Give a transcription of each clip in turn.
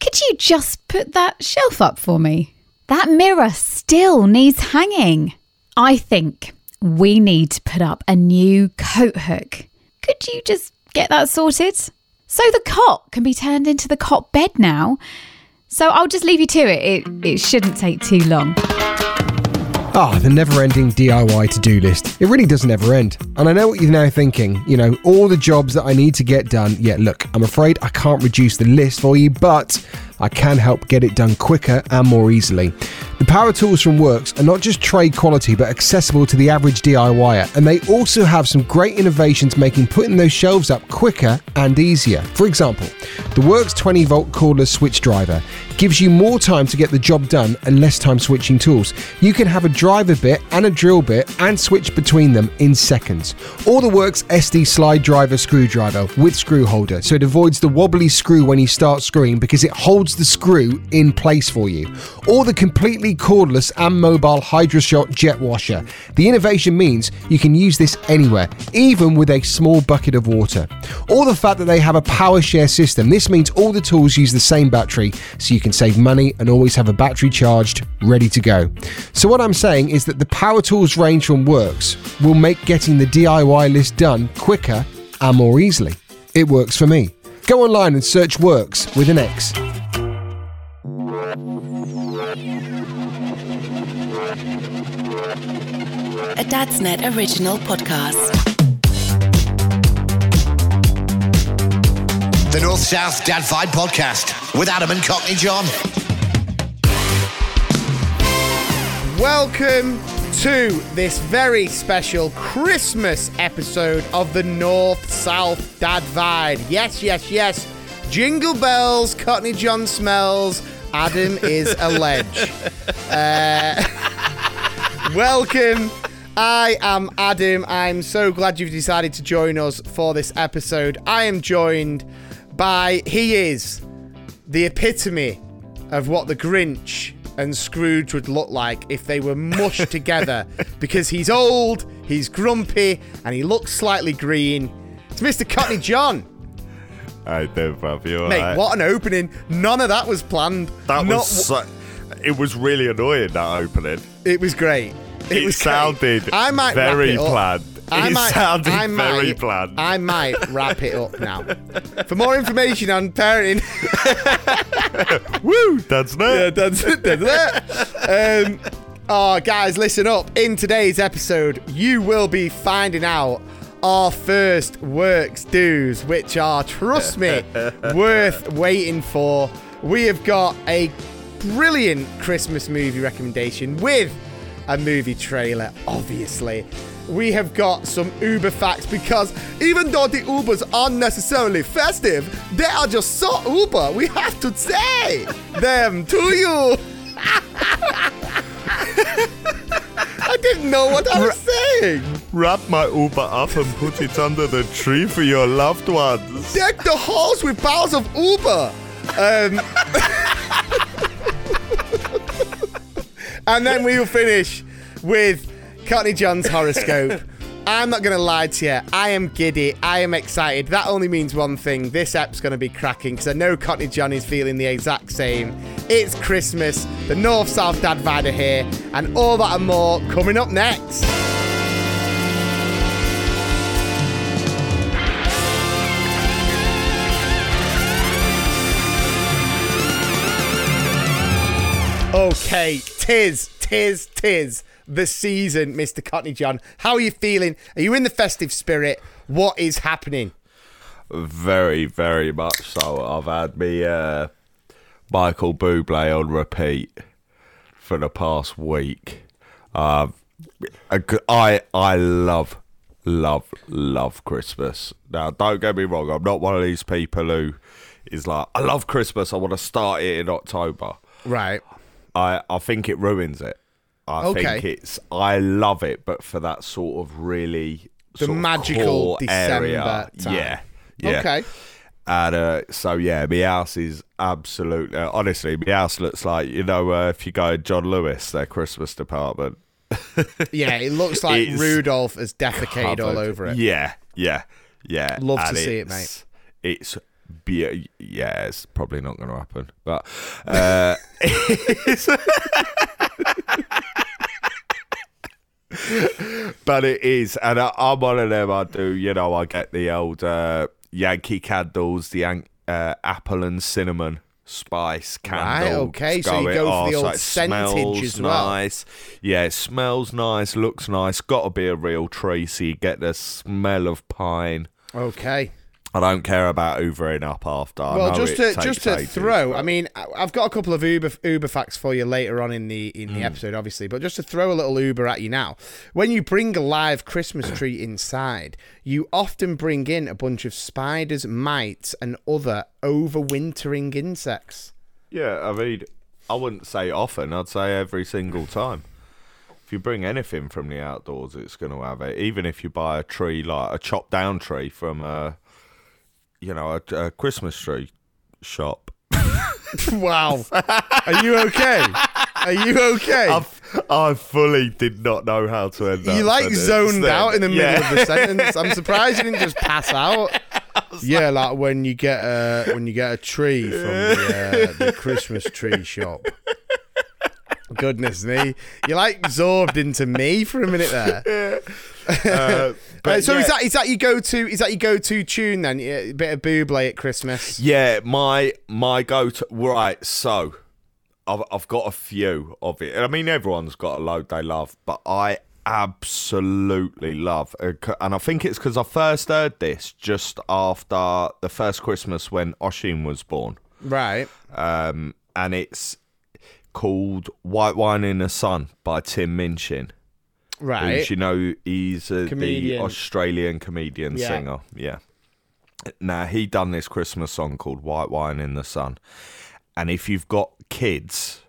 Could you just put that shelf up for me? That mirror still needs hanging. I think we need to put up a new coat hook. Could you just get that sorted? So the cot can be turned into the cot bed now. So I'll just leave you to it. It, it shouldn't take too long. Ah, the never ending DIY to do list. It really doesn't ever end. And I know what you're now thinking. You know, all the jobs that I need to get done. Yeah, look, I'm afraid I can't reduce the list for you, but I can help get it done quicker and more easily. The power tools from Worx are not just trade quality but accessible to the average DIYer, and they also have some great innovations making putting those shelves up quicker and easier. For example, the Worx 20 volt cordless switch driver gives you more time to get the job done and less time switching tools. You can have a driver bit and a drill bit and switch between them in seconds. Or the Worx SD slide driver screwdriver with screw holder, so it avoids the wobbly screw when you start screwing because it holds the screw in place for you. Or the completely cordless and mobile HydroShot jet washer. The innovation means you can use this anywhere, even with a small bucket of water. Or the fact that they have a power share system. This means all the tools use the same battery, so you can save money and always have a battery charged, ready to go. So, what I'm saying is that the power tools range from Worx will make getting the DIY list done quicker and more easily. It works for me. Go online and search Worx with an X. A Dadsnet original podcast. The North South Dad Vibe Podcast with Adam and Cockney John. Welcome to this very special Christmas episode of the North South Dad Vibe. Yes, yes, yes. Jingle bells, Cockney John smells. Adam is a ledge. Uh, welcome. I am Adam. I'm so glad you've decided to join us for this episode. I am joined by, he is the epitome of what the Grinch and Scrooge would look like if they were mushed together because he's old, he's grumpy, and he looks slightly green. It's Mr. Cockney John. I do, bruv. You Mate, alright? what an opening. None of that was planned. That Not was so, it was really annoying that opening. It was great. It, It, was great. sounded I might very planned. I it might, sounded I very planned. I might wrap it up now. For more information on parenting, Woo, that's yeah, it. that's it. That's. Um, oh, guys, listen up. In today's episode, you will be finding out our first works dues, which are, trust me, worth waiting for. We have got a brilliant Christmas movie recommendation with a movie trailer, obviously. We have got some Uber facts because even though the Ubers aren't necessarily festive, they are just so Uber. We have to say them to you. I didn't know what I was saying. Wrap my Uber up and put it under the tree for your loved ones. Deck the halls with boughs of Uber. Um, and then we will finish with Cockney John's horoscope. I'm not going to lie to you. I am giddy. I am excited. That only means one thing. This app's going to be cracking because I know Cockney John is feeling the exact same. It's Christmas. The North South Dad Vider here. And all that and more coming up next. Okay, tis, tis, tis the season, Mr. Cockney John. How are you feeling? Are you in the festive spirit? What is happening? Very, very much so. I've had me uh, Michael Bublé on repeat for the past week. Uh, I I love, love, love Christmas. Now, don't get me wrong. I'm not one of these people who is like, I love Christmas. I want to start it in October. Right. I I think it ruins it. I Okay. think it's I love it, but for that sort of really The sort of magical December. Yeah, yeah. Okay. And uh, so yeah, my house is absolutely honestly, my house looks like you know uh, if you go John Lewis, their Christmas department. Yeah, it looks like Rudolph has defecated all over it. Yeah, yeah, yeah. Love to see it, it's- It's be- yeah, it's probably not going to happen, but uh, it's- but it is, and I, I'm one of them. I do, you know, I get the old uh, Yankee candles, the uh, apple and cinnamon spice candle. okay, so you go for the old scentage as well. Nice, yeah, it smells nice, looks nice. Got to be a real tree, so you get the smell of pine. Okay. I don't care about Ubering up after. Well, just to just to ages, throw, but- I mean, I've got a couple of Uber Uber facts for you later on in the in the hmm. episode, obviously. But just to throw a little Uber at you now, when you bring a live Christmas tree inside, you often bring in a bunch of spiders, mites, and other overwintering insects. Yeah, I mean, I wouldn't say often. I'd say every single time. If you bring anything from the outdoors, it's going to have it. Even if you buy a tree, like a chopped down tree from a, you know, a, a Christmas tree shop. wow, are you okay? Are you okay? I've, I fully did not know how to end that. you like sentence zoned then. out in the middle Yeah. of the sentence. I'm surprised you didn't just pass out. Yeah, like when you get a when you get a tree from the, uh, the Christmas tree shop. Goodness me, you like absorbed into me for a minute there. Uh, but Uh, so yeah. is that is that your go to is that your go to tune then? Yeah, A bit of Bublé at Christmas. Yeah, my my go to right. So, I've I've got a few of it. I mean, everyone's got a load they love, but I absolutely love, uh, and I think it's because I first heard this just after the first Christmas when Oshin was born, Right. um, and it's called "White Wine in the Sun" by Tim Minchin. Right. Who's, you know, he's uh, the Australian comedian Yeah. singer. Yeah. Now he done this Christmas song called "White Wine in the Sun," and if you've got kids,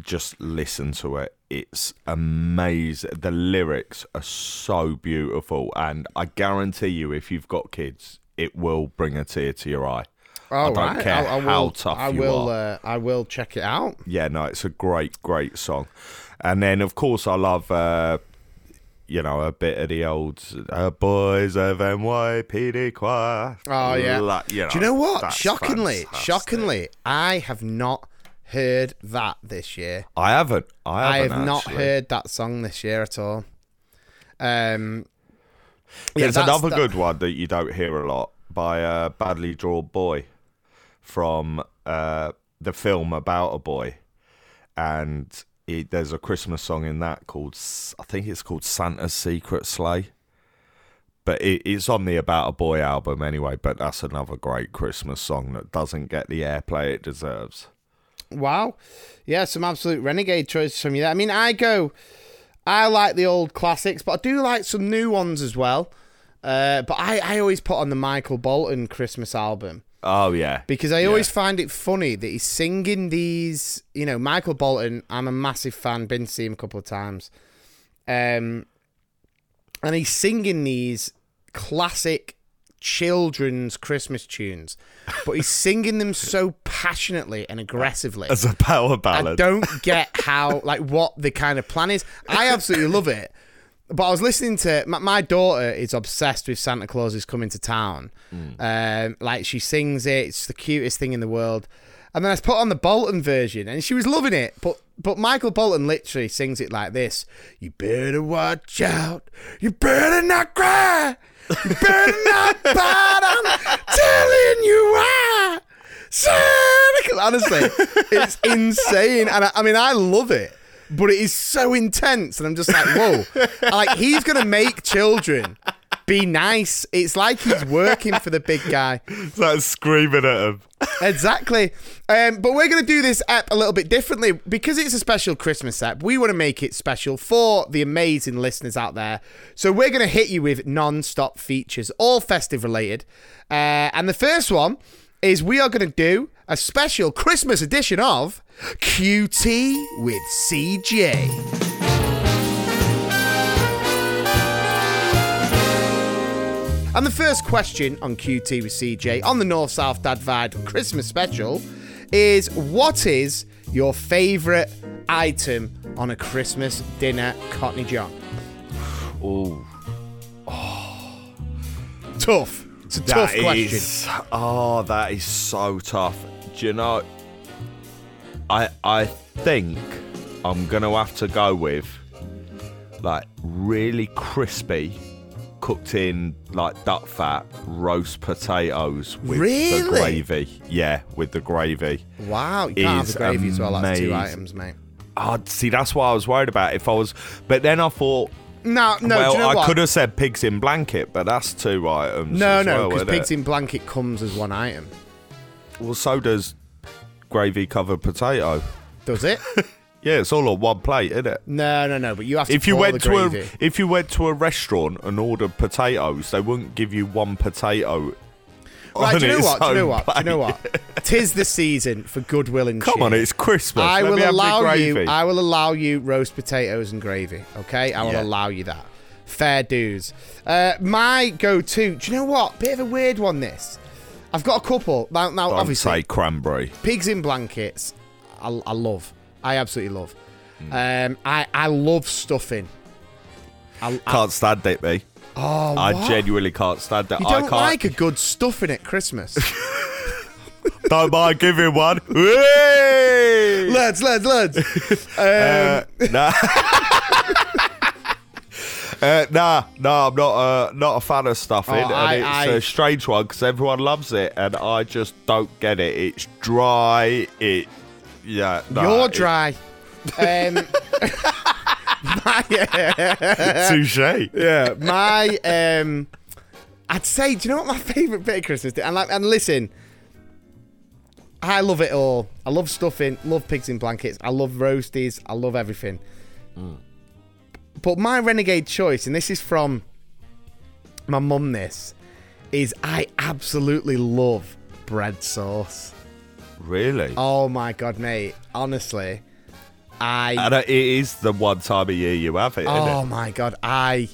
just listen to it. It's amazing. The lyrics are so beautiful, and I guarantee you, if you've got kids, it will bring a tear to your eye. Oh, I don't right. care I, I how tough I you will, are. Uh, I will check it out. Yeah, no, it's a great, great song. And then, of course, I love, uh, you know, a bit of the old uh, Boys of NYPD Choir. Oh yeah. La- Do you know what? Shockingly, shockingly, I have not heard that this year. I haven't. I I haven't. have not heard that song this year at all. Um, yeah, There's that's- another good one that you don't hear a lot by a badly drawn boy from uh, the film about a boy, and it, there's a Christmas song in that called I think it's called Santa's Secret Sleigh. But it, it's on the About a Boy album anyway. But that's another great Christmas song that doesn't get the airplay it deserves. Wow. Yeah, some absolute renegade choices from you there. I mean, I go, I like the old classics, but I do like some new ones as well. Uh, but I, I always put on the Michael Bolton Christmas album Oh yeah, because I always find it funny that he's singing these. You know, Michael Bolton. I'm a massive fan. Been to see him a couple of times. Um, and he's singing these classic children's Christmas tunes, but he's singing them so passionately and aggressively. as a power ballad. I don't get how, like, what the kind of plan is. I absolutely love it. But I was listening to my, my daughter is obsessed with Santa Claus is coming to town. Um, like she sings it, it's the cutest thing in the world. And then I put on the Bolton version, and she was loving it. But but Michael Bolton literally sings it like this: "You better watch out. You better not cry. You better not bite. I'm telling you why." Santa, Claus-" Honestly, it's insane, and I, I mean, I love it, but it is so intense, and I'm just like, whoa, like he's gonna make children be nice. It's like he's working for the big guy. It's like screaming at him. Exactly. Um, but we're going to do this app a little bit differently because it's a special Christmas app. We want to make it special for the amazing listeners out there. So we're going to hit you with non stop features, all festive related. Uh, and the first one is we are going to do a special Christmas edition of QT with CJ. And the first question on QT with CJ on the North South Dad Vibe Christmas special is what is your favourite item on a Christmas dinner, Cockney John? Ooh. Oh, Tough. It's a tough question. is- oh, that is so tough. Do you know? I I think I'm gonna have to go with like really crispy, cooked in like duck fat, roast potatoes with Really? the gravy. Yeah, with the gravy. Wow, you can't have is the gravy as well. That's two amazing. items, mate. Oh, see, that's what I was worried about. If I was, but then I thought, No, no, well, do you know I what? could have said pigs in blanket, but that's two items. No, as no, well, because isn't pigs it? in blanket comes as one item. Well, so does gravy covered potato. Does it? Yeah, it's all on one plate, isn't it? no, no, no. But you have to. If you went to a gravy. if you went to a restaurant and ordered potatoes, they wouldn't give you one potato. Right, on do you know its what? Do you know own what? Do you know plate. what? Tis the season for goodwill and Come on, it's Christmas. I Let will me have the allow you. gravy. I will allow you roast potatoes and gravy. Okay, I will Yeah. allow you that. Fair dues. Uh, my go-to. Do you know what? Bit of a weird one. This. I've got a couple. Now, now Don't obviously, say cranberry. pigs in blankets. I, I love. I absolutely love. Hmm. Um, I I love stuffing. I, I, Can't stand it, me. oh, I what? genuinely can't stand that. You I don't can't. like a good stuffing at Christmas. Don't mind giving one. Hey! lads, lads, lads. Um, Uh, nah. Uh, nah, nah, I'm not uh, not a fan of stuffing, Oh, and I- it's I- a strange one because everyone loves it, and I just don't get it. It's dry. It, yeah, nah, You're it- dry. Um, my, Touche. yeah, my um, I'd say, do you know what my favourite bit of Christmas is? And like, and listen, I love it all. I love stuffing, love pigs in blankets, I love roasties, I love everything. But my renegade choice, and this is from my mum, this is I absolutely love bread sauce. Really? Oh my god, mate! Honestly, I And it is the one time a year you have it, Oh my god, I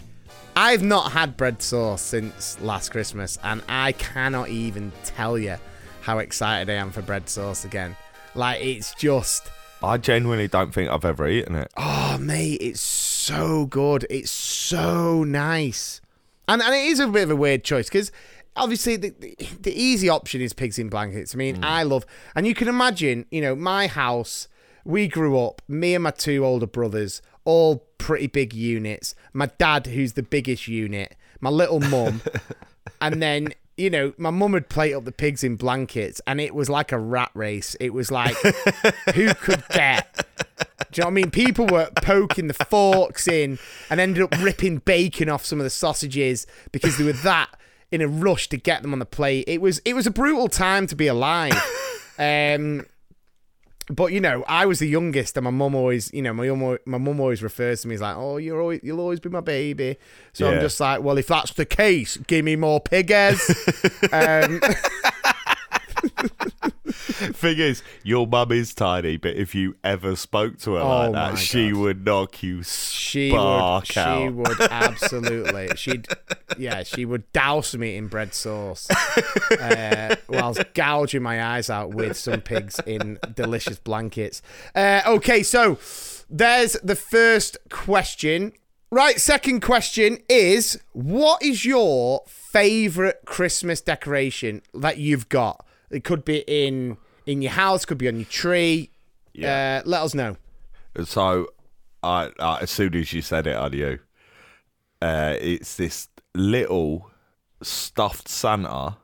I've not had bread sauce since last Christmas and I cannot even tell you how excited I am for bread sauce again. Like it's just? I genuinely don't think I've ever eaten it. oh mate, it's so good. It's so nice. And and it is a bit of a weird choice because obviously the, the the easy option is pigs in blankets. I mean, mm. I love and you can imagine, you know, my house, we grew up, me and my two older brothers, all pretty big units. My dad, who's the biggest unit, my little mum, and then you know, my mum would plate up the pigs in blankets, and it was like a rat race. It was like who could get. Do you know what I mean? People were poking the forks in and ended up ripping bacon off some of the sausages because they were that in a rush to get them on the plate. It was it was a brutal time to be alive. Um, but you know, I was the youngest, and my mum always, you know, my mum, my mum always refers to me as like, "Oh, you're always, you'll always be my baby." So I'm just like, "Well, if that's the case, give me more pigges." um, Thing is, your mum is tiny, but if you ever spoke to her Oh like that, she God. would knock you She spark would. She out. would absolutely. She'd. Yeah, she would douse me in bread sauce, uh, whilst gouging my eyes out with some pigs in delicious blankets. Uh, okay, so there's the first question. Right, second question is: What is your favorite Christmas decoration that you've got? It could be in in your house, could be on your tree. Yeah. Uh, let us know. So, I, I as soon as you said it, I knew. Uh, it's this little stuffed Santa,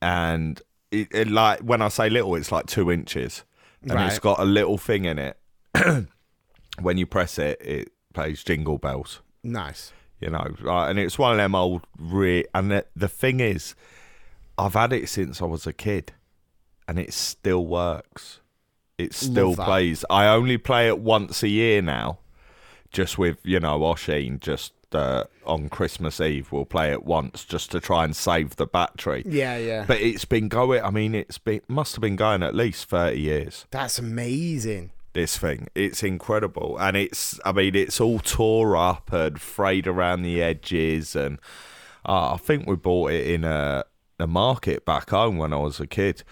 and it, it like when I say little, it's like two inches, and it's got a little thing in it. when you press it, it plays jingle bells. Nice. You know, right? and it's one of them old re. And the, the thing is, I've had it since I was a kid, and it still works. It still plays. I only play it once a year now, just with you know Oshin. Just uh, on Christmas Eve, we'll play it once just to try and save the battery. Yeah, yeah. But it's been going. I mean, it's been must have been going at least thirty years. That's amazing. This thing, it's incredible, and it's. I mean, it's all tore up and frayed around the edges, and uh, I think we bought it in a a market back home when I was a kid.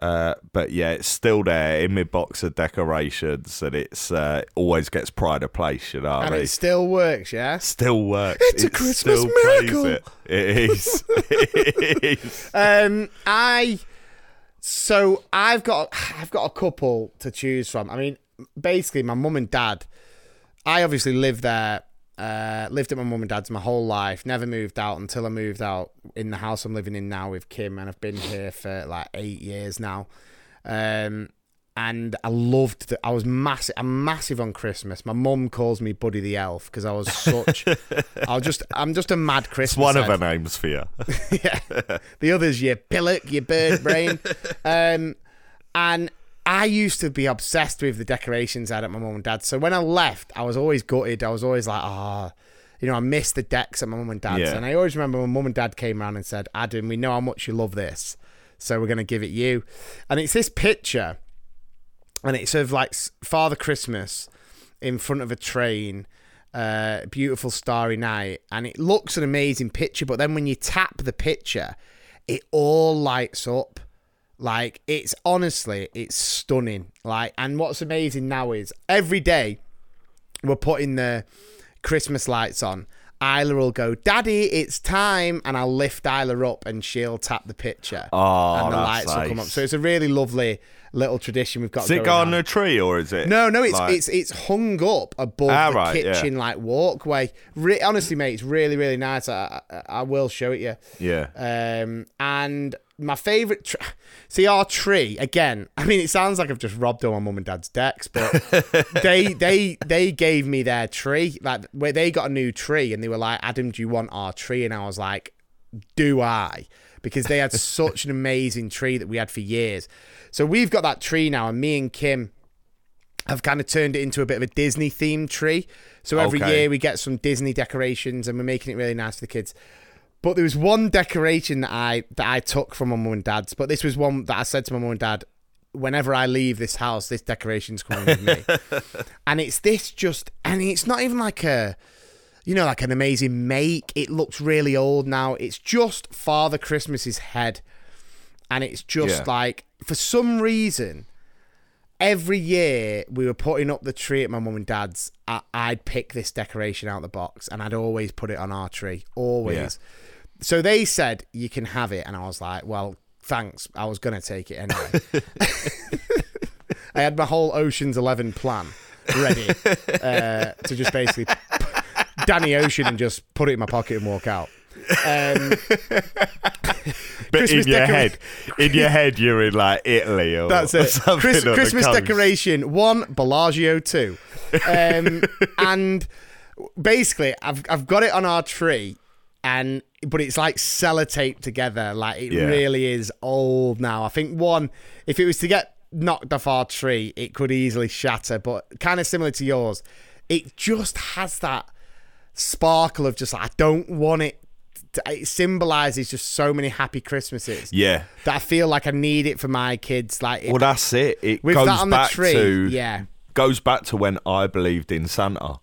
Uh, but yeah, it's still there in my box of decorations, and it's uh, always gets pride of place. You know, And it still works, yeah? still works. It's a Christmas still plays miracle. It. it is. it is. Um, I so I've got I've got a couple to choose from. I mean, basically, my mum and dad. I obviously live there, uh, lived at my mum and dad's my whole life. Never moved out until I moved out in the house I'm living in now with Kim, and I've been here for like eight years now. Um, and I loved that. I was massive. I'm massive on Christmas. My mum calls me Buddy the Elf because I was such. I was just. I'm just a mad Christmas. It's one of her names for you. yeah. The other's your pillock, your bird brain. um, and I used to be obsessed with the decorations I had at my mum and dad's. So when I left, I was always gutted. I was always like, ah, you know, I missed the decks at my mum and dad's. Yeah. And I always remember when mum and dad came around and said, Adam, we know how much you love this. So we're going to give it you. And it's this picture, and it's of like Father Christmas in front of a train uh, beautiful starry night, and it looks an amazing picture. But then when you tap the picture, it all lights up. Like it's honestly, it's stunning. Like, and what's amazing now is every day we're putting the Christmas lights on. Isla will go, Daddy, it's time, and I'll lift Isla up, and she'll tap the picture, Oh, and the lights will come up. So it's a really lovely little tradition we've got. Is it on. a tree or is it? No, no, it's like- it's it's hung up above Ah, the right, yeah. kitchen like walkway. Re- honestly, mate, it's really really nice. I, I I will show it you. Yeah. Um, and my favorite. Tr- See our tree again. I mean, it sounds like I've just robbed all my mum and dad's decks, but they they they gave me their tree. Like where they got a new tree, and they were like, "Adam, do you want our tree?" And I was like, "Do I?" Because they had such an amazing tree that we had for years. So we've got that tree now, and me and Kim have kind of turned it into a bit of a Disney themed tree. So every Okay. year we get some Disney decorations and we're making it really nice for the kids. But there was one decoration that I that I took from my mum and dad's. But this was one that I said to my mum and dad, whenever I leave this house, this decoration's coming with me. and it's this just and it's not even like a you know, like an amazing make. It looks really old now. It's just Father Christmas's head. And it's just Yeah. like for some reason every year we were putting up the tree at my mum and dad's, I, I'd pick this decoration out of the box and I'd always put it on our tree. Always. So they said, you can have it. And I was like, well, thanks. I was going to take it anyway. I had my whole Ocean's 11 plan ready uh, to just basically Danny Ocean and just put it in my pocket and walk out. Um, But Christmas in your decora- head, in your head, you're in like Italy or That's it. something Chris- Christmas decoration one, Bellagio two, um, and basically I've I've got it on our tree, and but it's like sellotape together. Like it Yeah. really is old now. I think one, if it was to get knocked off our tree, it could easily shatter. But kind of similar to yours, it just has that sparkle of just like, I don't want it. To, it symbolizes just so many happy Christmases Yeah. that I feel like I need it for my kids. Like it, Well, that's it. It goes that on the back tree, to yeah, goes back to when I believed in Santa.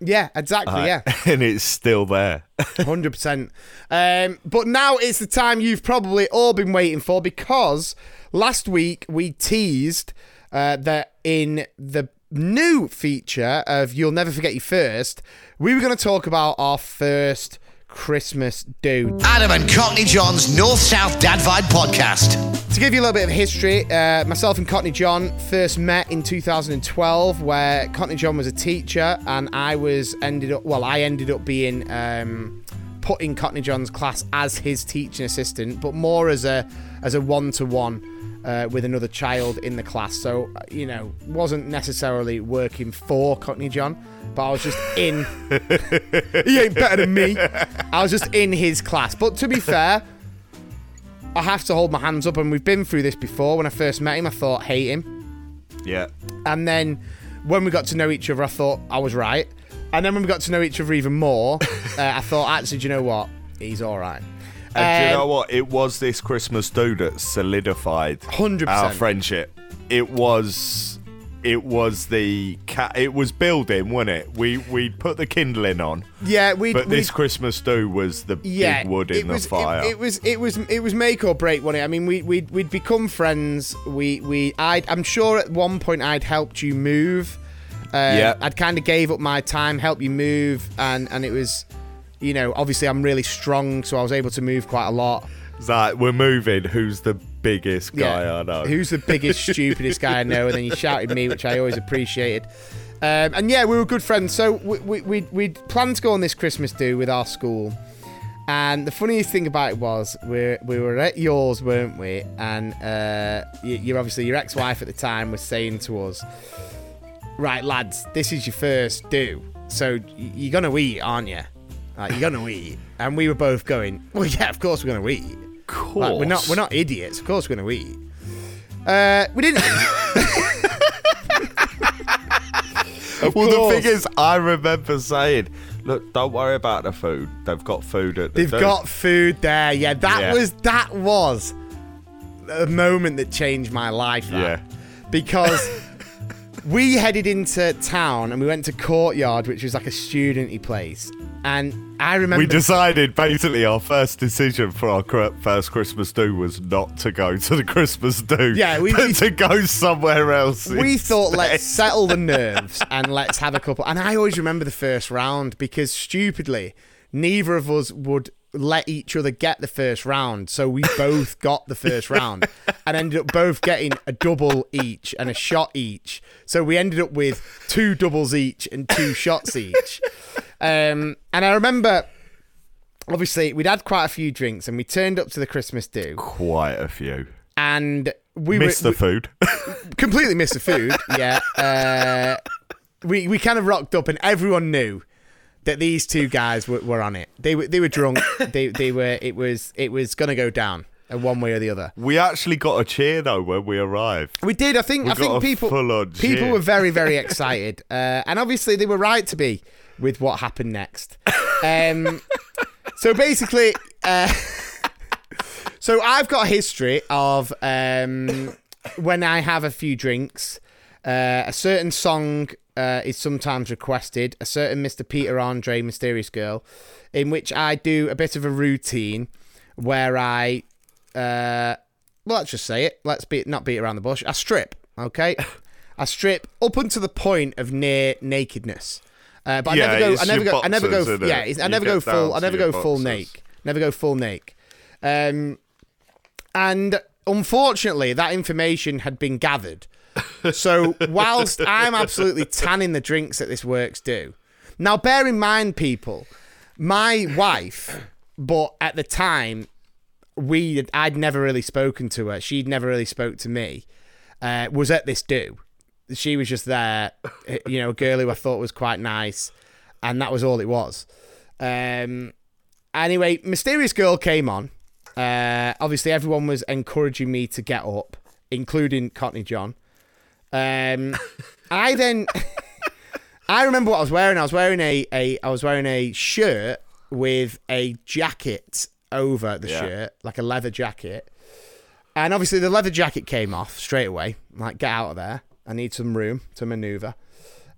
Yeah, exactly, yeah, and it's still there. hundred percent. Um, but now it's the time you've probably all been waiting for because last week we teased uh, that in the new feature of "You'll Never Forget You First, we were going to talk about our first Christmas do. Adam and Cockney John's North South Dad Vibe podcast. To give you a little bit of history, uh, myself and Cockney John first met in 2012, where Cockney John was a teacher and I was ended up well, I ended up being um, put in Cockney John's class as his teaching assistant, but more as a as a one to one with another child in the class. So uh, you know, wasn't necessarily working for Cockney John, but I was just in. he ain't better than me. I was just in his class. But to be fair, I have to hold my hands up, and we've been through this before. When I first met him, I thought hate him, Yeah. and then when we got to know each other, I thought I was right. And then when we got to know each other even more, uh, I thought actually, do you know what? He's all right. And do you Um, know what? It was this Christmas do that solidified 100%. our friendship. It was, it was the cat. It was building, wasn't it? We we put the kindling on, Yeah, we. but this Christmas do was the yeah, big wood in was, the fire. It, it was it was it was make or break, wasn't it? I mean, we we'd, we'd become friends. We we I I'm sure at one point I'd helped you move. Uh, Yeah. I'd kind of gave up my time, help you move, and and it was, you know, obviously I'm really strong, so I was able to move quite a lot. It's like we're moving. Who's the biggest guy I know? Who's the biggest, stupidest guy I know? And then you shouted me, which I always appreciated. Um, and yeah, we were good friends. So we, we, we, we'd planned to go on this Christmas do with our school. And the funniest thing about it was we we were at yours, weren't we? And uh, you, you're obviously your ex-wife at the time was saying to us, "Right, lads, this is your first do, so you're gonna eat, aren't you? Like, you're gonna eat." And we were both going, "Well, yeah, of course we're gonna eat. Course. Like, we're not we're not idiots. Of course we're gonna eat." Uh, we didn't. Of Well, the course. thing is, I remember saying, "Look, don't worry about the food. They've got food at the They've do." got food there. Yeah, that Yeah. was that was a moment that changed my life. that. Yeah. because we headed into town and we went to Courtyard, which was like a studenty place, and I remember We decided basically our first decision for our cr- first Christmas do was not to go to the Christmas do. Yeah, we- but to go somewhere else. we thought let's settle the nerves and let's have a couple. And I always remember the first round because stupidly, neither of us would let each other get the first round. So we both got the first round and ended up both getting a double each and a shot each. So we ended up with two doubles each and two shots each. Um, and I remember. Obviously, we'd had quite a few drinks, and we turned up to the Christmas do, quite a few. and we Missed the food. completely missed the food. Yeah. Uh, we we kind of rocked up, and everyone knew that these two guys were, were on it. They were they were drunk. they they were. It was it was gonna go down, uh, one way or the other. we actually got a cheer though when we arrived. We did. I think. We I think people people were very very excited, uh, and obviously they were right to be with what happened next. Um, so basically, uh, so I've got a history of um, when I have a few drinks, uh, a certain song uh, is sometimes requested, a certain Mr. Peter Andre, Mysterious Girl, in which I do a bit of a routine where I, uh, well, let's just say it. Let's be not beat around the bush. I strip, okay? I strip up until the point of near nakedness. Uh, but I never go. I never go. I never go. Yeah, I never go full. I never go full naked. Never go full naked. Um, and unfortunately, that information had been gathered. So whilst I'm absolutely tanning the drinks that this works do, now bear in mind, people, my wife, but at the time, we I'd never really spoken to her. She'd never really spoke to me. Uh, was at this do. She was just there, you know, a girl who I thought was quite nice, and that was all it was. Um, anyway, mysterious girl came on. Uh, obviously, everyone was encouraging me to get up, including Cockney John. Um, I then, I remember what I was wearing. I was wearing a, a I was wearing a shirt with a jacket over the Yeah. shirt, like a leather jacket. And obviously, the leather jacket came off straight away. Like, get out of there. I need some room to maneuver.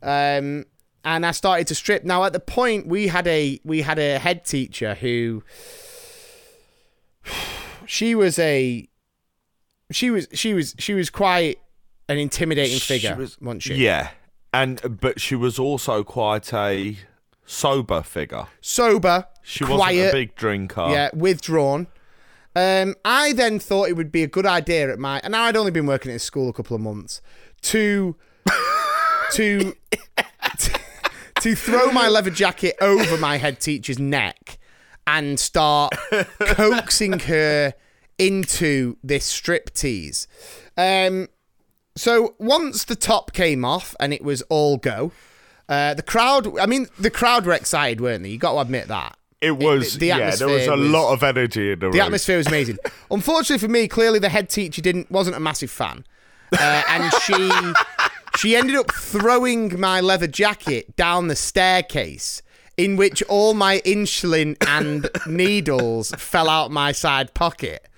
Um, and I started to strip. Now, at the point, we had a we had a head teacher who she was a she was she was she was quite an intimidating She figure, was- wasn't she? Yeah, and but she was also quite a sober figure. Sober, She quiet, wasn't a big drinker. yeah, withdrawn. Um, I then thought it would be a good idea at my, and now I'd only been working at school a couple of months, to to to throw my leather jacket over my head teacher's neck and start coaxing her into this strip tease. Um, so once the top came off and it was all go, uh, the crowd. I mean, the crowd were excited, weren't they? You got to admit that. It was, the yeah, there was a was- lot of energy in the, The room. atmosphere was amazing. Unfortunately for me, clearly the head teacher didn't wasn't a massive fan, uh, and she she ended up throwing my leather jacket down the staircase, in which all my insulin and needles fell out my side pocket,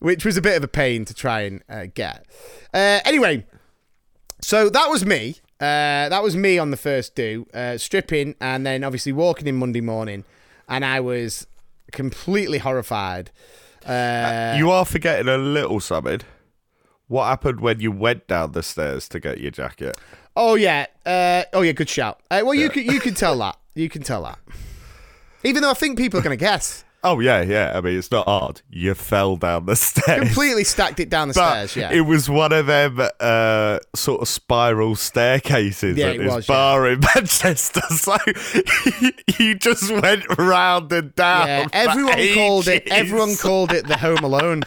which was a bit of a pain to try and uh, get. Uh, anyway, so that was me. Uh, that was me on the first do, uh, stripping and then obviously walking in Monday morning, and I was completely horrified. Uh, You are forgetting a little something. What happened when you went down the stairs to get your jacket? oh yeah, uh, oh yeah, good shout. Uh, well, you can you can tell that. You can tell that. Even though I think people are going to guess. Oh yeah, yeah. I mean, it's not hard. You fell down the stairs. Completely stacked it down the But stairs. Yeah. it was one of them uh, sort of spiral staircases Yeah, at it this was, yeah. bar in Manchester. So you just went round and down. yeah. Everyone called it. Everyone called it the Home Alone.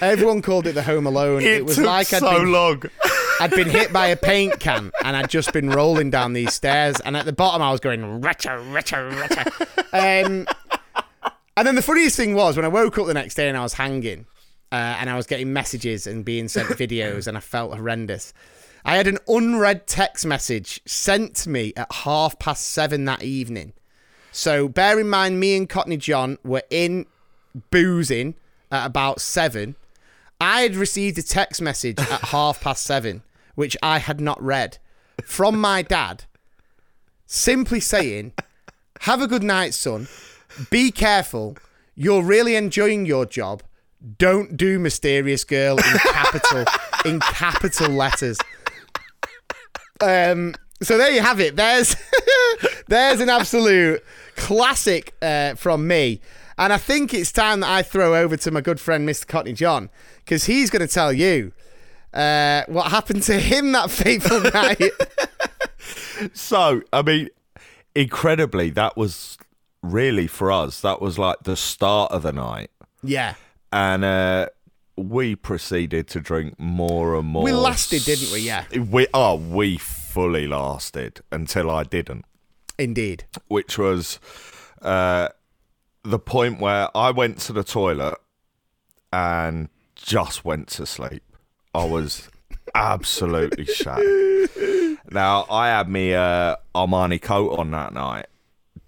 Everyone called it the Home Alone. It, It, was like I'd so been long. I'd been hit by a paint can and I'd just been rolling down these stairs. And at the bottom, I was going, retcha, retcha, retcha. Um, and then the funniest thing was when I woke up the next day and I was hanging uh, and I was getting messages and being sent videos and I felt horrendous. I had an unread text message sent to me at half past seven that evening. So bear in mind, me and Cockney John were in boozing at about seven. I had received a text message at half past seven, which I had not read, from my dad, simply saying, Have a good night, son. Be careful. You're really enjoying your job. Don't do mysterious girl in capital in capital letters. Um so there you have it. There's there's an absolute classic uh, from me. And I think it's time that I throw over to my good friend Mr. Cockney John, because he's going to tell you uh, what happened to him that fateful night. So, I mean, incredibly, that was really for us. That was like the start of the night, yeah. and uh, we proceeded to drink more and more. We lasted, didn't we? Yeah. We oh, we fully lasted until I didn't, Indeed. which was uh, the point where I went to the toilet and just went to sleep. I was absolutely shattered. Now I had me uh, Armani coat on that night,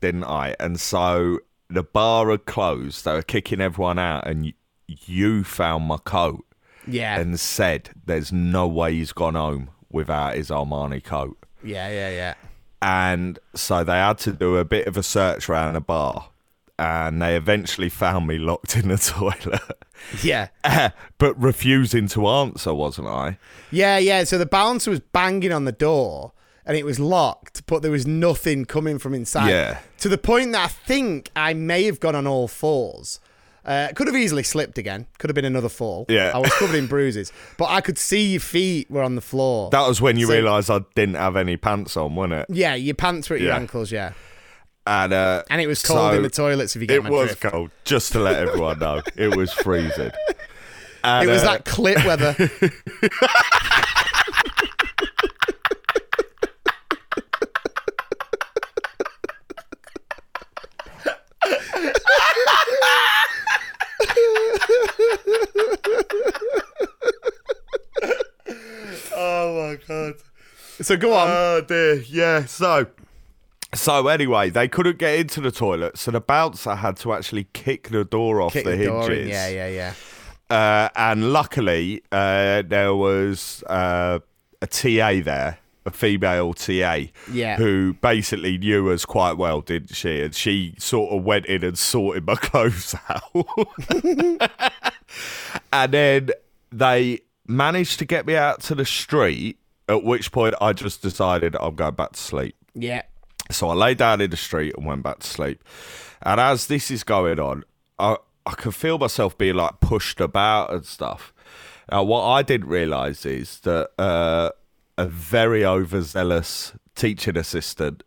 didn't I? And so the bar had closed. They were kicking everyone out, and you found my coat Yeah. and said, "There's no way he's gone home without his Armani coat." yeah, yeah, yeah. And so they had to do a bit of a search around the bar, and they eventually found me locked in the toilet. Yeah. but refusing to answer, wasn't I? Yeah, yeah. So the bouncer was banging on the door and it was locked, but there was nothing coming from inside. Yeah. To the point that I think I may have gone on all fours. Uh, could have easily slipped again. Could have been another fall. Yeah. I was covered in bruises, but I could see your feet were on the floor. That was when you So- realised I didn't have any pants on, wasn't it? yeah, your pants were at your ankles, yeah. And uh, And it was cold in the toilets, if you get It was drift. cold. Just to let everyone know, it was freezing. And, It was uh, that clip weather. so go on. Oh dear. Yeah. So. So anyway, they couldn't get into the toilet, so the bouncer had to actually kick the door off Kick the, the door hinges. in. Yeah, yeah, yeah. Uh, and luckily, uh, there was uh, a TA there, a female TA, Yeah. who basically knew us quite well, didn't she? And she sort of went in and sorted my clothes out. and then they managed to get me out to the street. At which point, I just decided I'm going back to sleep. Yeah. So I lay down in the street and went back to sleep. And as this is going on, I I can feel myself being like pushed about and stuff. Now, what I didn't realise is that uh, a very overzealous teaching assistant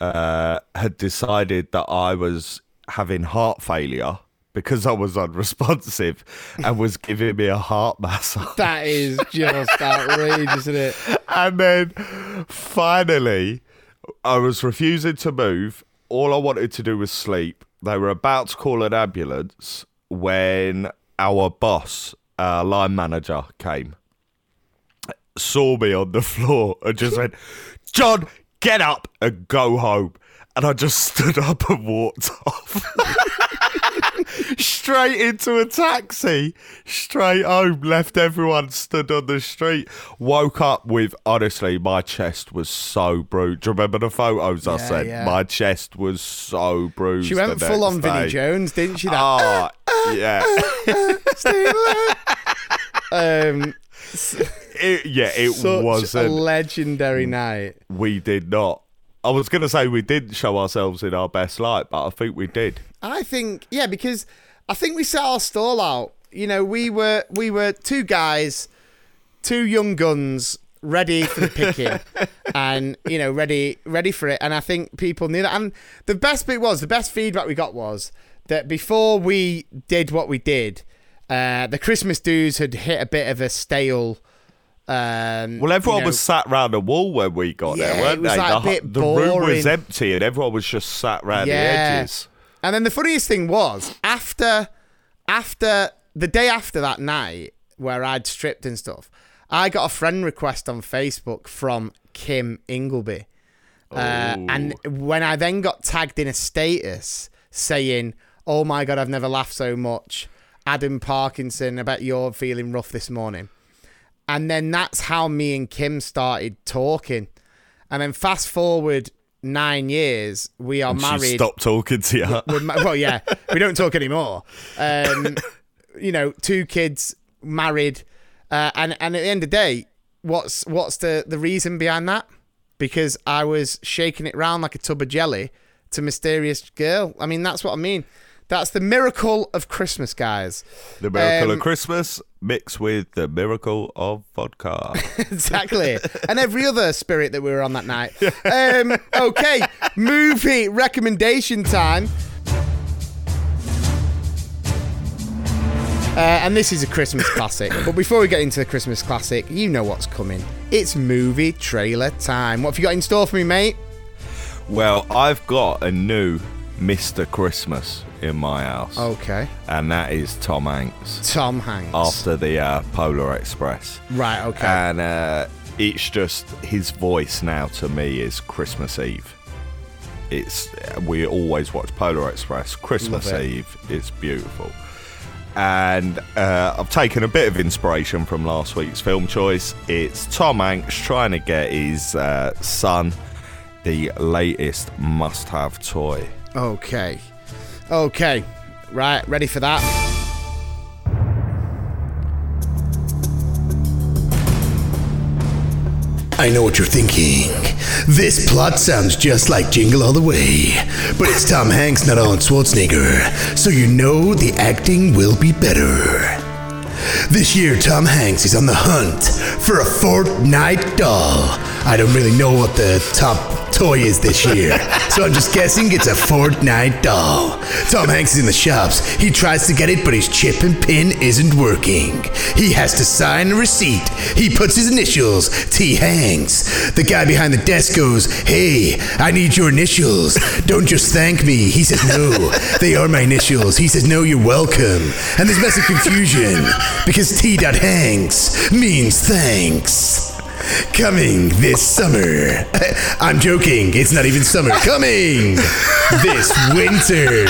uh, had decided that I was having heart failure because I was unresponsive and was giving me a heart massage. That is just outrageous, isn't it? And then finally, I was refusing to move. All I wanted to do was sleep. They were about to call an ambulance when our boss, our line manager, came, saw me on the floor, and just went, John, get up and go home. And I just stood up and walked off. Straight into a taxi, straight home, left everyone stood on the street, woke up with honestly, my chest was so bruised. Do you remember the photos I Yeah, sent? yeah. My chest was so bruised. She went full on next Vinnie. Jones, didn't she? That Oh, yeah. um, It, yeah, it was a legendary night. we did not. I was going to say we didn't show ourselves in our best light, but I think we did. I think yeah, because I think we set our stall out. You know, we were we were two guys, two young guns, ready for the picking, and you know, ready ready for it. And I think people knew that. And the best bit was the best feedback we got was that before we did what we did, uh, the Christmas dues had hit a bit of a stale. Um, Well, everyone you know, was sat round a wall when we got Yeah, there, weren't it was they? like the, a bit the room was empty and everyone was just sat round the edges. And then the funniest thing was after after the day after that night where I'd stripped and stuff, I got a friend request on Facebook from Kim Ingleby. Uh, and when I then got tagged in a status saying, "Oh my god, I've never laughed so much." Adam Parkinson, I bet you're feeling rough this morning. And then that's how me and Kim started talking. And then fast forward nine years, we are And married. Stop talking to you. We're well, yeah, we don't talk anymore. Um, you know, two kids, married, uh, and and at the end of the day, what's what's the the reason behind that? Because I was shaking it round like a tub of jelly to mysterious girl. I mean, that's what I mean. That's the miracle of Christmas, guys. The miracle Um, of Christmas mixed with the miracle of vodka. exactly. and every other spirit that we were on that night. Um, okay, movie recommendation time. Uh, and this is a Christmas classic. But before we get into the Christmas classic, you know what's coming. It's movie trailer time. What have you got in store for me, mate? well, I've got a new Mr. Christmas in my house. Okay. And that is Tom Hanks Tom Hanks. after the uh, Polar Express. Right, okay. And uh, it's just his voice now to me is Christmas Eve. It's we always watch Polar Express Christmas it. Eve. It's beautiful. And uh, I've taken a bit of inspiration from last week's film choice. It's Tom Hanks trying to get his uh, son the latest must-have toy. Okay. Okay. Right, ready for that? I know what you're thinking. This plot sounds just like Jingle All the Way, but it's Tom Hanks, not Arnold Schwarzenegger, so you know the acting will be better. This year, Tom Hanks is on the hunt for a Fortnite doll. I don't really know what the top toy is this year, so I'm just guessing it's a Fortnite doll. Tom Hanks is in the shops. He tries to get it, but his chip and pin isn't working. He has to sign a receipt. He puts his initials, T. Hanks. The guy behind the desk goes, Hey, I need your initials. Don't just thank me. He says, No, they are my initials. He says, No, you're welcome. And there's massive confusion because T. Hanks means thanks. Coming this summer. I'm joking. It's not even summer. Coming this winter.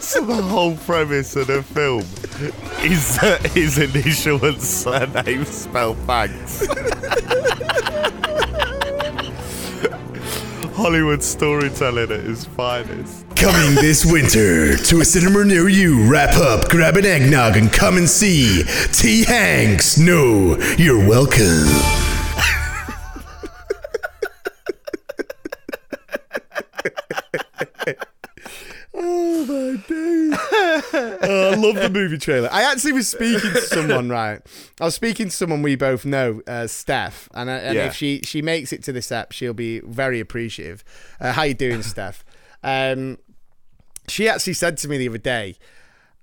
So the whole premise of the film is that his initial and surname spell Banks. Hollywood storytelling at its finest. Coming this winter to a cinema near you. Wrap up, grab an eggnog, and come and see T. Hanks. No, you're welcome. Oh my days. oh, I love the movie trailer. I actually was speaking to someone, right? I was speaking to someone we both know, uh, Steph, and, uh, and Yeah. if she she makes it to this app, she'll be very appreciative. Uh, how you doing, Steph? Um, she actually said to me the other day,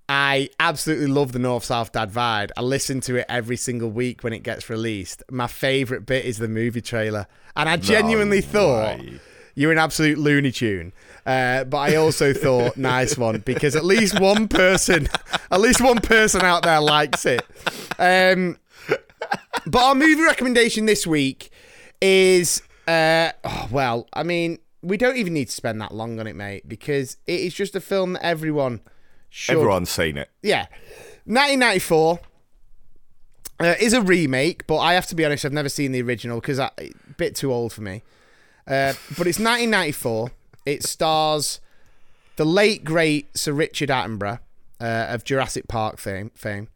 I absolutely love the North South Dad Vibe. I listen to it every single week when it gets released. My favourite bit is the movie trailer. And I genuinely thought you're an absolute Looney Tune. Uh, but I also thought, nice one, because at least one person, at least one person out there likes it. Um, but our movie recommendation this week is, uh, oh, well, I mean, we don't even need to spend that long on it, mate, because it is just a film that everyone should Everyone's seen it. yeah. 1994 uh, is a remake, but I have to be honest, I've never seen the original because a bit too old for me. Uh, but it's 1994. It stars the late great Sir Richard Attenborough uh, of Jurassic Park fame. fame.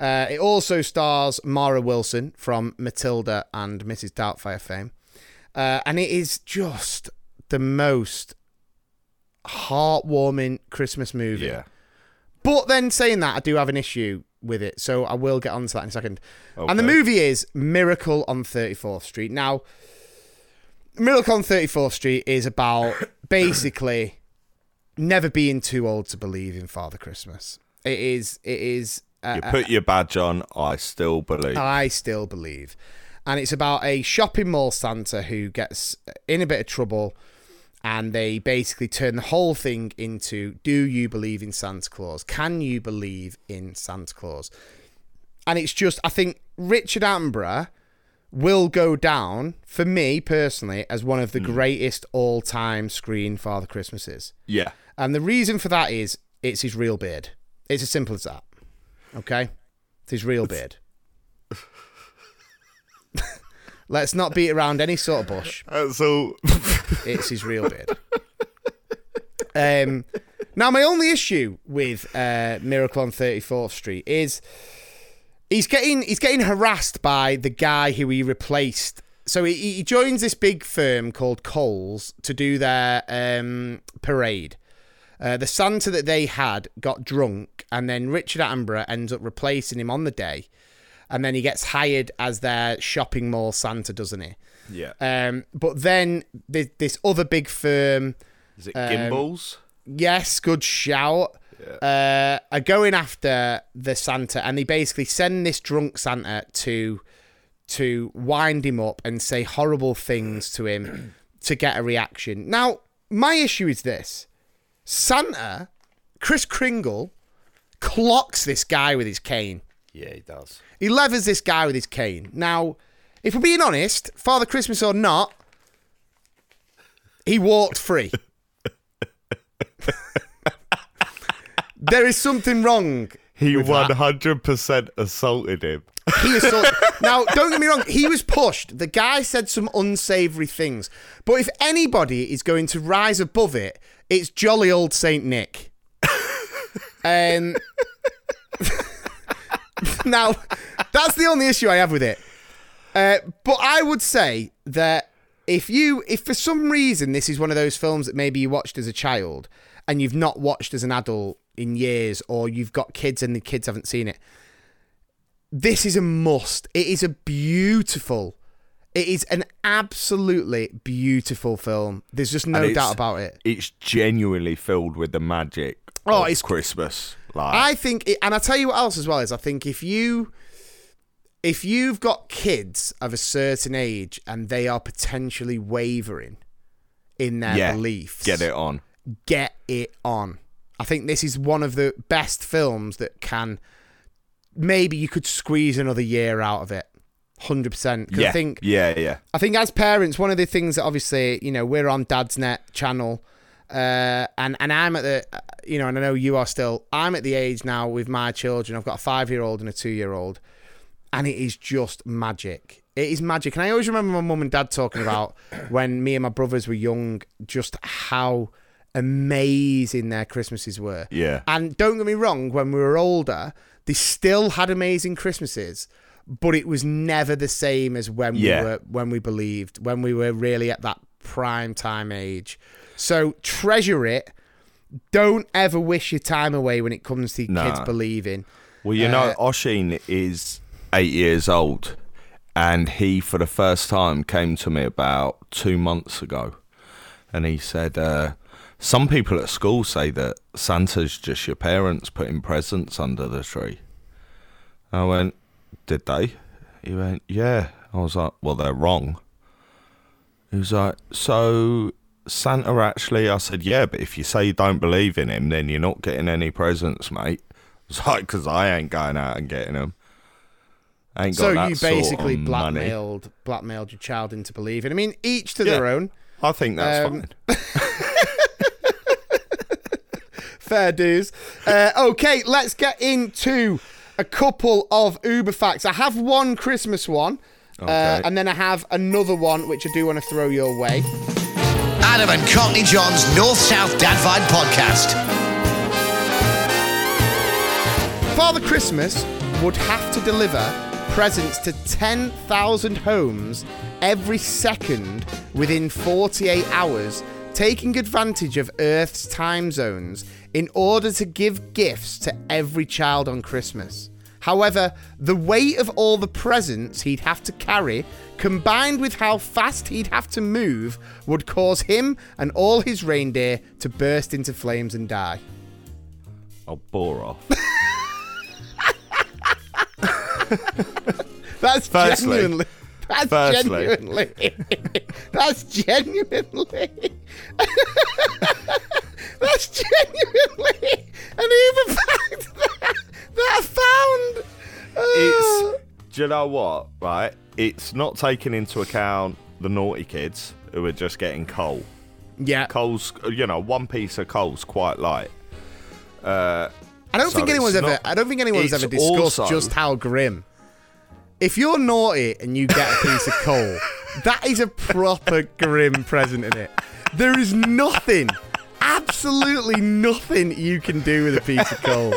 Uh, it also stars Mara Wilson from Matilda and Mrs. Doubtfire fame. Uh, and it is just the most heartwarming Christmas movie. Yeah. But then saying that, I do have an issue with it, so I will get onto that in a second. And the movie is Miracle on 34th Street. Now, Miracle on 34th Street is about basically never being too old to believe in Father Christmas. It is. It is. Uh, You put your badge on, I still believe. I still believe. And it's about a shopping mall Santa who gets in a bit of trouble and they basically turn the whole thing into do you believe in Santa Claus? Can you believe in Santa Claus? And it's just, I think Richard Attenborough will go down, for me personally, as one of the hmm. greatest all time screen Father Christmases. yeah. And the reason for that is it's his real beard. It's as simple as that. Okay? It's his real beard. Let's not beat around any sort of bush. Uh, That's all. It's his real beard. Um, now, my only issue with uh, Miracle on 34th Street is he's getting he's getting harassed by the guy who he replaced. So he, he joins this big firm called Coles to do their um, parade. Uh, the Santa that they had got drunk, and then Richard Attenborough ends up replacing him on the day, and then he gets hired as their shopping mall Santa, doesn't he? Yeah. Um, but then this, this other big firm, Is it um, Gimbels? yes, good shout, uh, are going after the Santa, and they basically send this drunk Santa to to wind him up and say horrible things to him to get a reaction. Now, my issue is this: Santa, Kris Kringle, clocks this guy with his cane. yeah, he does. He levers this guy with his cane. Now, if we're being honest, Father Christmas or not, he walked free. there is something wrong. He 100% assaulted him. He assaulted. now, don't get me wrong. He was pushed. The guy said some unsavoury things. But if anybody is going to rise above it, it's jolly old Saint Nick. um, now, that's the only issue I have with it. Uh, but I would say that if you, if for some reason this is one of those films that maybe you watched as a child and you've not watched as an adult in years, or you've got kids and the kids haven't seen it, this is a must. It is a beautiful. It is an absolutely beautiful film. There's just no doubt about it. It's genuinely filled with the magic Oh, of it's- Christmas. Like, I think, it, and I tell you what else as well is I think if you if you've got kids of a certain age and they are potentially wavering in their yeah, beliefs, get it on. get it on. I think this is one of the best films that can maybe you could squeeze another year out of it. Hundred percent. Yeah, I think yeah, yeah. I think as parents, one of the things that obviously, you know, we're on Dad's Net channel, uh, and and I'm at the, uh, you know, and I know you are still. I'm at the age now with my children. I've got a five year old and a two year old, and it is just magic. It is magic, and I always remember my mum and dad talking about when me and my brothers were young, just how amazing their Christmases were. Yeah. And don't get me wrong, when we were older, they still had amazing Christmases, but it was never the same as when Yeah. we were when we believed, when we were really at that prime time age. So treasure it. don't ever wish your time away when it comes to No. kids believing. Well, you Uh, know, Oshin is eight years old, and he, for the first time, came to me about two months ago, and he said, uh, "Some people at school say that Santa's just your parents putting presents under the tree." I went, "Did they?" He went, "Yeah." I was like, "Well, they're wrong." He was like, "So." Santa actually, I said, yeah, but if you say you don't believe in him, then you're not getting any presents, mate. It's like, because I ain't going out and getting them. I ain't got So that you sort of basically money. blackmailed blackmailed your child into believing. I mean, each to Yeah. their own. I think that's Um, fine. Fair dues. Uh, okay, let's get into a couple of Uber facts. I have one Christmas one, uh, and then I have another one which I do want to throw your way. Adam and Cockney John's North South Dad Vibe podcast. Father Christmas would have to deliver presents to 10,000 homes every second within 48 hours, taking advantage of Earth's time zones in order to give gifts to every child on Christmas. However, the weight of all the presents he'd have to carry, combined with how fast he'd have to move, would cause him and all his reindeer to burst into flames and die. I'll bore off. That's Firstly- genuinely. That's firstly- genuinely. that's genuinely. that's genuinely an even fact that, that I found. it's, Uh, do you know what, right? It's not taking into account the naughty kids who are just getting coal. yeah. Coal's, you know, one piece of coal's quite light. I don't so think anyone's ever. not- I don't think anyone's ever discussed also- just how grim. If you're naughty and you get a piece of coal, that is a proper grim present in it. There is nothing, absolutely nothing you can do with a piece of coal.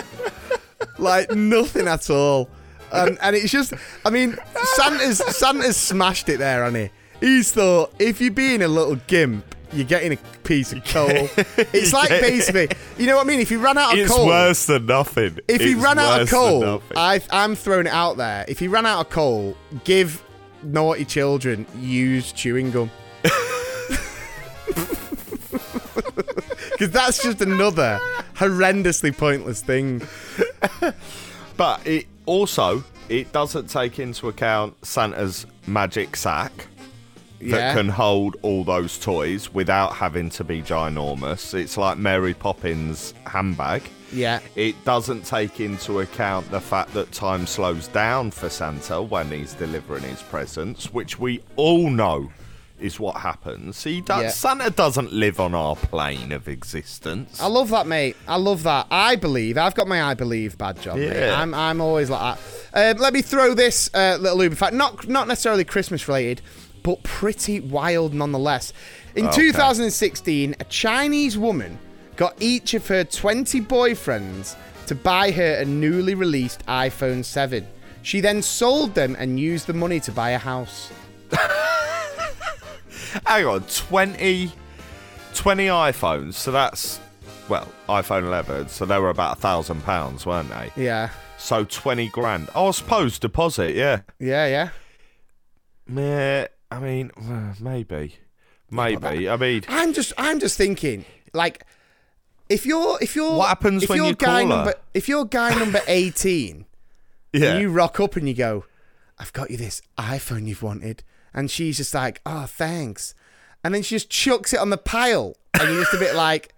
Like nothing at all. And and it's just I mean, Santa's Santa's smashed it there, hasn't he? He's thought if you're being a little gimp, you're getting a piece of coal. It's like basically, you know what I mean? If you ran out of It's coal, worse than nothing. if he It's ran out of worse than coal, nothing. I, I'm throwing it out there. If you ran out of coal, give naughty children used chewing gum. Because that's just another horrendously pointless thing. But it also it doesn't take into account Santa's magic sack that Yeah. can hold all those toys without having to be ginormous. It's like Mary Poppins handbag. Yeah. It doesn't take into account the fact that time slows down for Santa when he's delivering his presents, which we all know is what happens. He does, Yeah. Santa doesn't live on our plane of existence. I love that, mate. I love that. I believe. I've got my I believe badge on. mate. Yeah. I'm, I'm always like that. Um, let me throw this uh, little Uber fact. Not, not necessarily Christmas related, but pretty wild nonetheless. In 2016, a Chinese woman got each of her 20 boyfriends to buy her a newly released iPhone 7. She then sold them and used the money to buy a house. Hang on, 20, 20 iPhones. So that's, well, iPhone 11. So they were about a thousand pounds, weren't they? Yeah. So 20 grand. Oh, I suppose deposit, yeah. Yeah, yeah. Meh, I mean, maybe. Maybe. I mean, I'm just I'm just thinking like if you're if you're What happens if when you're you guy call her? number if you're guy number 18 yeah. and you rock up and you go I've got you this iPhone you've wanted and she's just like oh thanks and then she just chucks it on the pile and you're just a bit like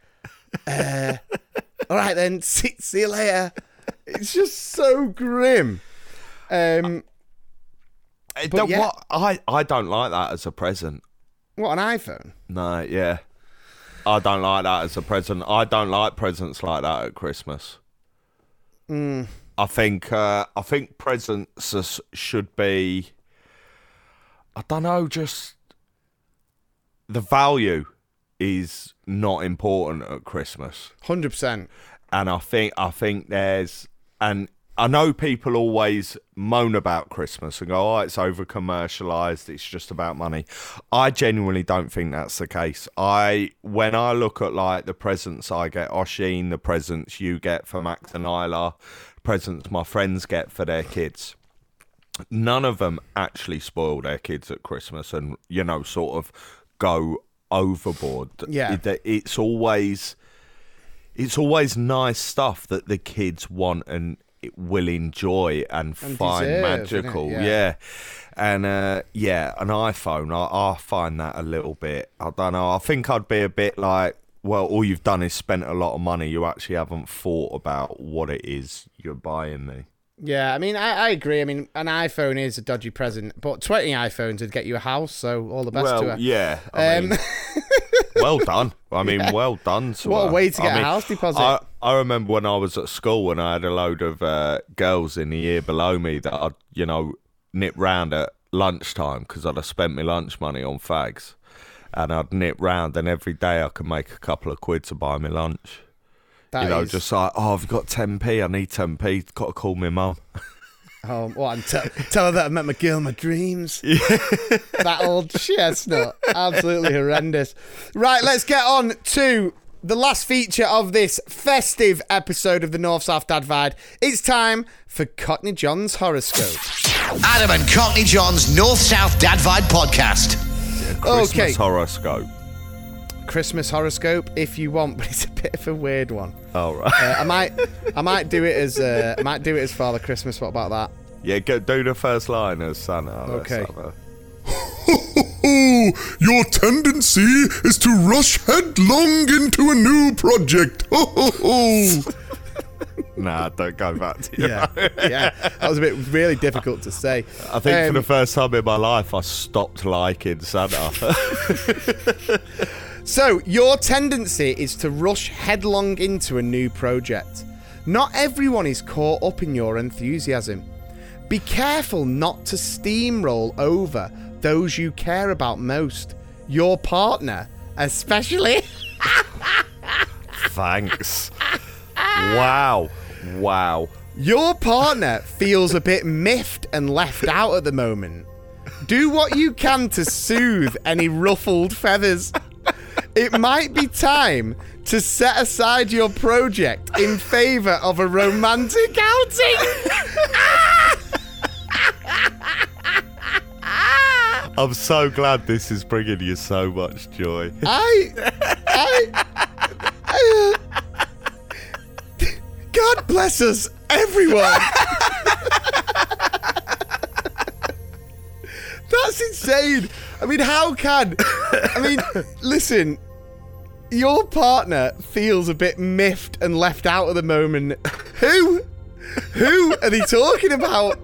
uh all right then see, see you later it's just so grim um but the- yeah. what, I, I don't like that as a present. what an iPhone No, yeah. I don't like that as a present. I don't like presents like that at Christmas. I think uh, I think presents is- should be. I don't know, just the value is not important at Christmas, 100% and I think I think there's and I know people always moan about Christmas and go, "Oh, it's over commercialized. It's just about money." I genuinely don't think that's the case. I when I look at like the presents I get, Oshin, the presents you get for Max and Isla, presents my friends get for their kids. None of them actually spoil their kids at Christmas, and you know, sort of go overboard. Yeah. It's always it's always nice stuff that the kids want and will enjoy and, And find deserve, magical. Yeah. Yeah. And uh, yeah, an iPhone, I, I find that a little bit. I don't know. I think I'd be a bit like, well, all you've done is spent a lot of money. You actually haven't thought about what it is you're buying me. Yeah, I mean, I, I agree. I mean, an iPhone is a dodgy present, but 20 iPhones would get you a house, so all the best to well, her. yeah. I Um, mean, well done. I mean, well done. To What a way to I get a mean, house deposit. I, I remember when I was at school and I had a load of uh, girls in the year below me that I'd, you know, nip round at lunchtime because I'd have spent my lunch money on fags. And I'd nip round, and every day I could make a couple of quid to buy me lunch. That you know, is- just like, oh, I've got 10p, I need 10p, got to call my mum. Oh, what? And tell, tell her that I met my girl in my dreams. that old chestnut. Absolutely horrendous. Right, let's get on to the last feature of this festive episode of the North South Dad Vibe. It's time for Cockney John's horoscope. Adam and Cockney John's North South Dad Vibe podcast. Christmas Okay. horoscope. Christmas horoscope, if you want, but it's a bit of a weird one. All right. Uh, I might, I might do it as, uh, I might do it as Father Christmas. What about that? yeah, go, do the first line as Santa. Okay. have a- Oh, your tendency is to rush headlong into a new project. Ho, ho, ho. Nah, don't go back to your Yeah, yeah. That was a bit really difficult to say. I think for Um, the first time in my life, I stopped liking Santa. So, your tendency is to rush headlong into a new project. Not everyone is caught up in your enthusiasm. Be careful not to steamroll over those you care about most. Your partner, especially. Thanks. wow. Wow. Your partner feels a bit miffed and left out at the moment. Do what you can to soothe any ruffled feathers. It might be time to set aside your project in favour of a romantic outing. Ah! I'm so glad this is bringing you so much joy. I, I, I God bless us, everyone. That's insane. I mean, how can? I mean, listen. Your partner feels a bit miffed and left out at the moment. Who? Who are they talking about?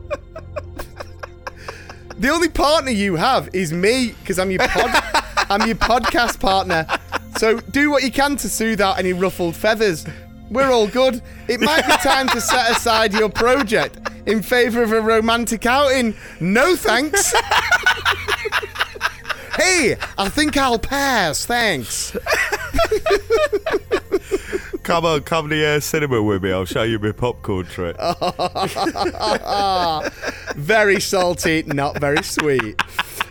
The only partner you have is me because I'm your pod, I'm your podcast partner. So do what you can to soothe out any ruffled feathers. We're all good. It might be time to set aside your project in favour of a romantic outing. No thanks. hey, I think I'll pass. Thanks. Come on, come to the cinema with me. I'll show you my popcorn trick. Very salty, not very sweet.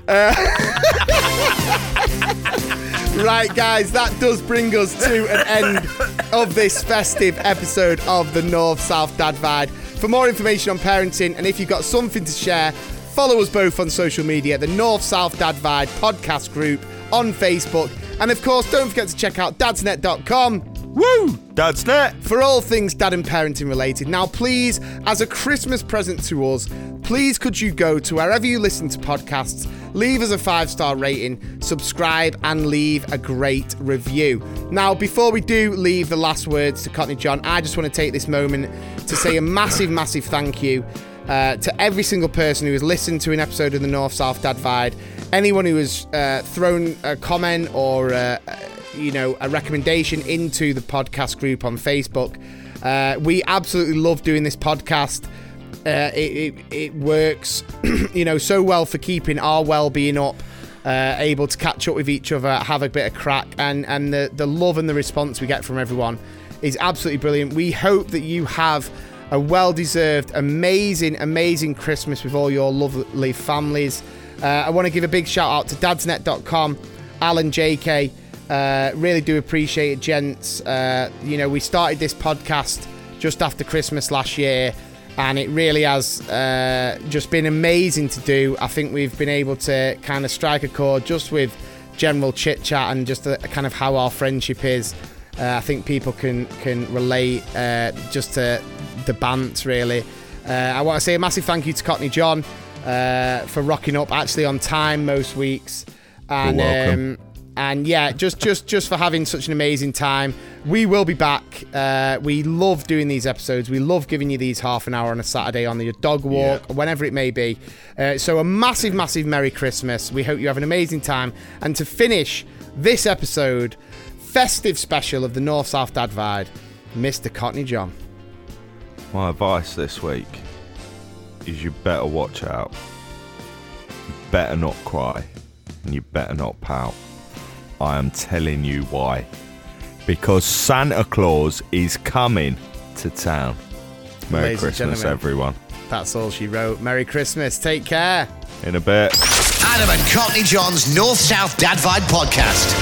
Uh, right, guys, that does bring us to an end of this festive episode of the North South Dad Vibe. For more information on parenting and if you've got something to share, follow us both on social media, the North South Dad Vibe podcast group on Facebook. And of course, don't forget to check out dadsnet.com. Woo! Dad's net. for all things dad and parenting related. Now, please, as a Christmas present to us, please could you go to wherever you listen to podcasts, leave us a five star rating, subscribe, and leave a great review. Now, before we do leave the last words to Cockney John, I just want to take this moment to say a massive, massive thank you. Uh, to every single person who has listened to an episode of the North South Dad Vibe, anyone who has uh, thrown a comment or uh, you know a recommendation into the podcast group on Facebook. Uh, we absolutely love doing this podcast. Uh, it, it, it works, you know, so well for keeping our well-being up, uh, able to catch up with each other, have a bit of crack, and and the the love and the response we get from everyone is absolutely brilliant. We hope that you have a well deserved, amazing, amazing Christmas with all your lovely families. Uh, I want to give a big shout out to dadsnet.com, Alan JK. Uh, really do appreciate it, gents. Uh, you know, we started this podcast just after Christmas last year, and it really has uh, just been amazing to do. I think we've been able to kind of strike a chord just with general chit chat and just a, kind of how our friendship is. Uh, I think people can can relate uh, just to the bants really. Uh, I want to say a massive thank you to Cockney John uh, for rocking up actually on time most weeks, and um, and yeah, just just just for having such an amazing time. We will be back. Uh, we love doing these episodes. We love giving you these half an hour on a Saturday on your dog walk, or whenever it may be. Uh, so a massive, massive Merry Christmas. We hope you have an amazing time. And to finish this episode, festive special of the North South Dad Vibe, Mr. Cockney John. My advice this week is you better watch out. You better not cry. And you better not pout. I am telling you why. Because Santa Claus is coming to town. Merry Ladies Christmas, everyone. That's all she wrote. Merry Christmas. Take care. In a bit. Adam and Cockney John's North South Dad Vibe podcast.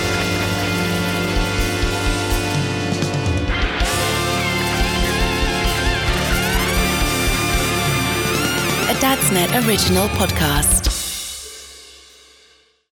A Dad's Net original podcast.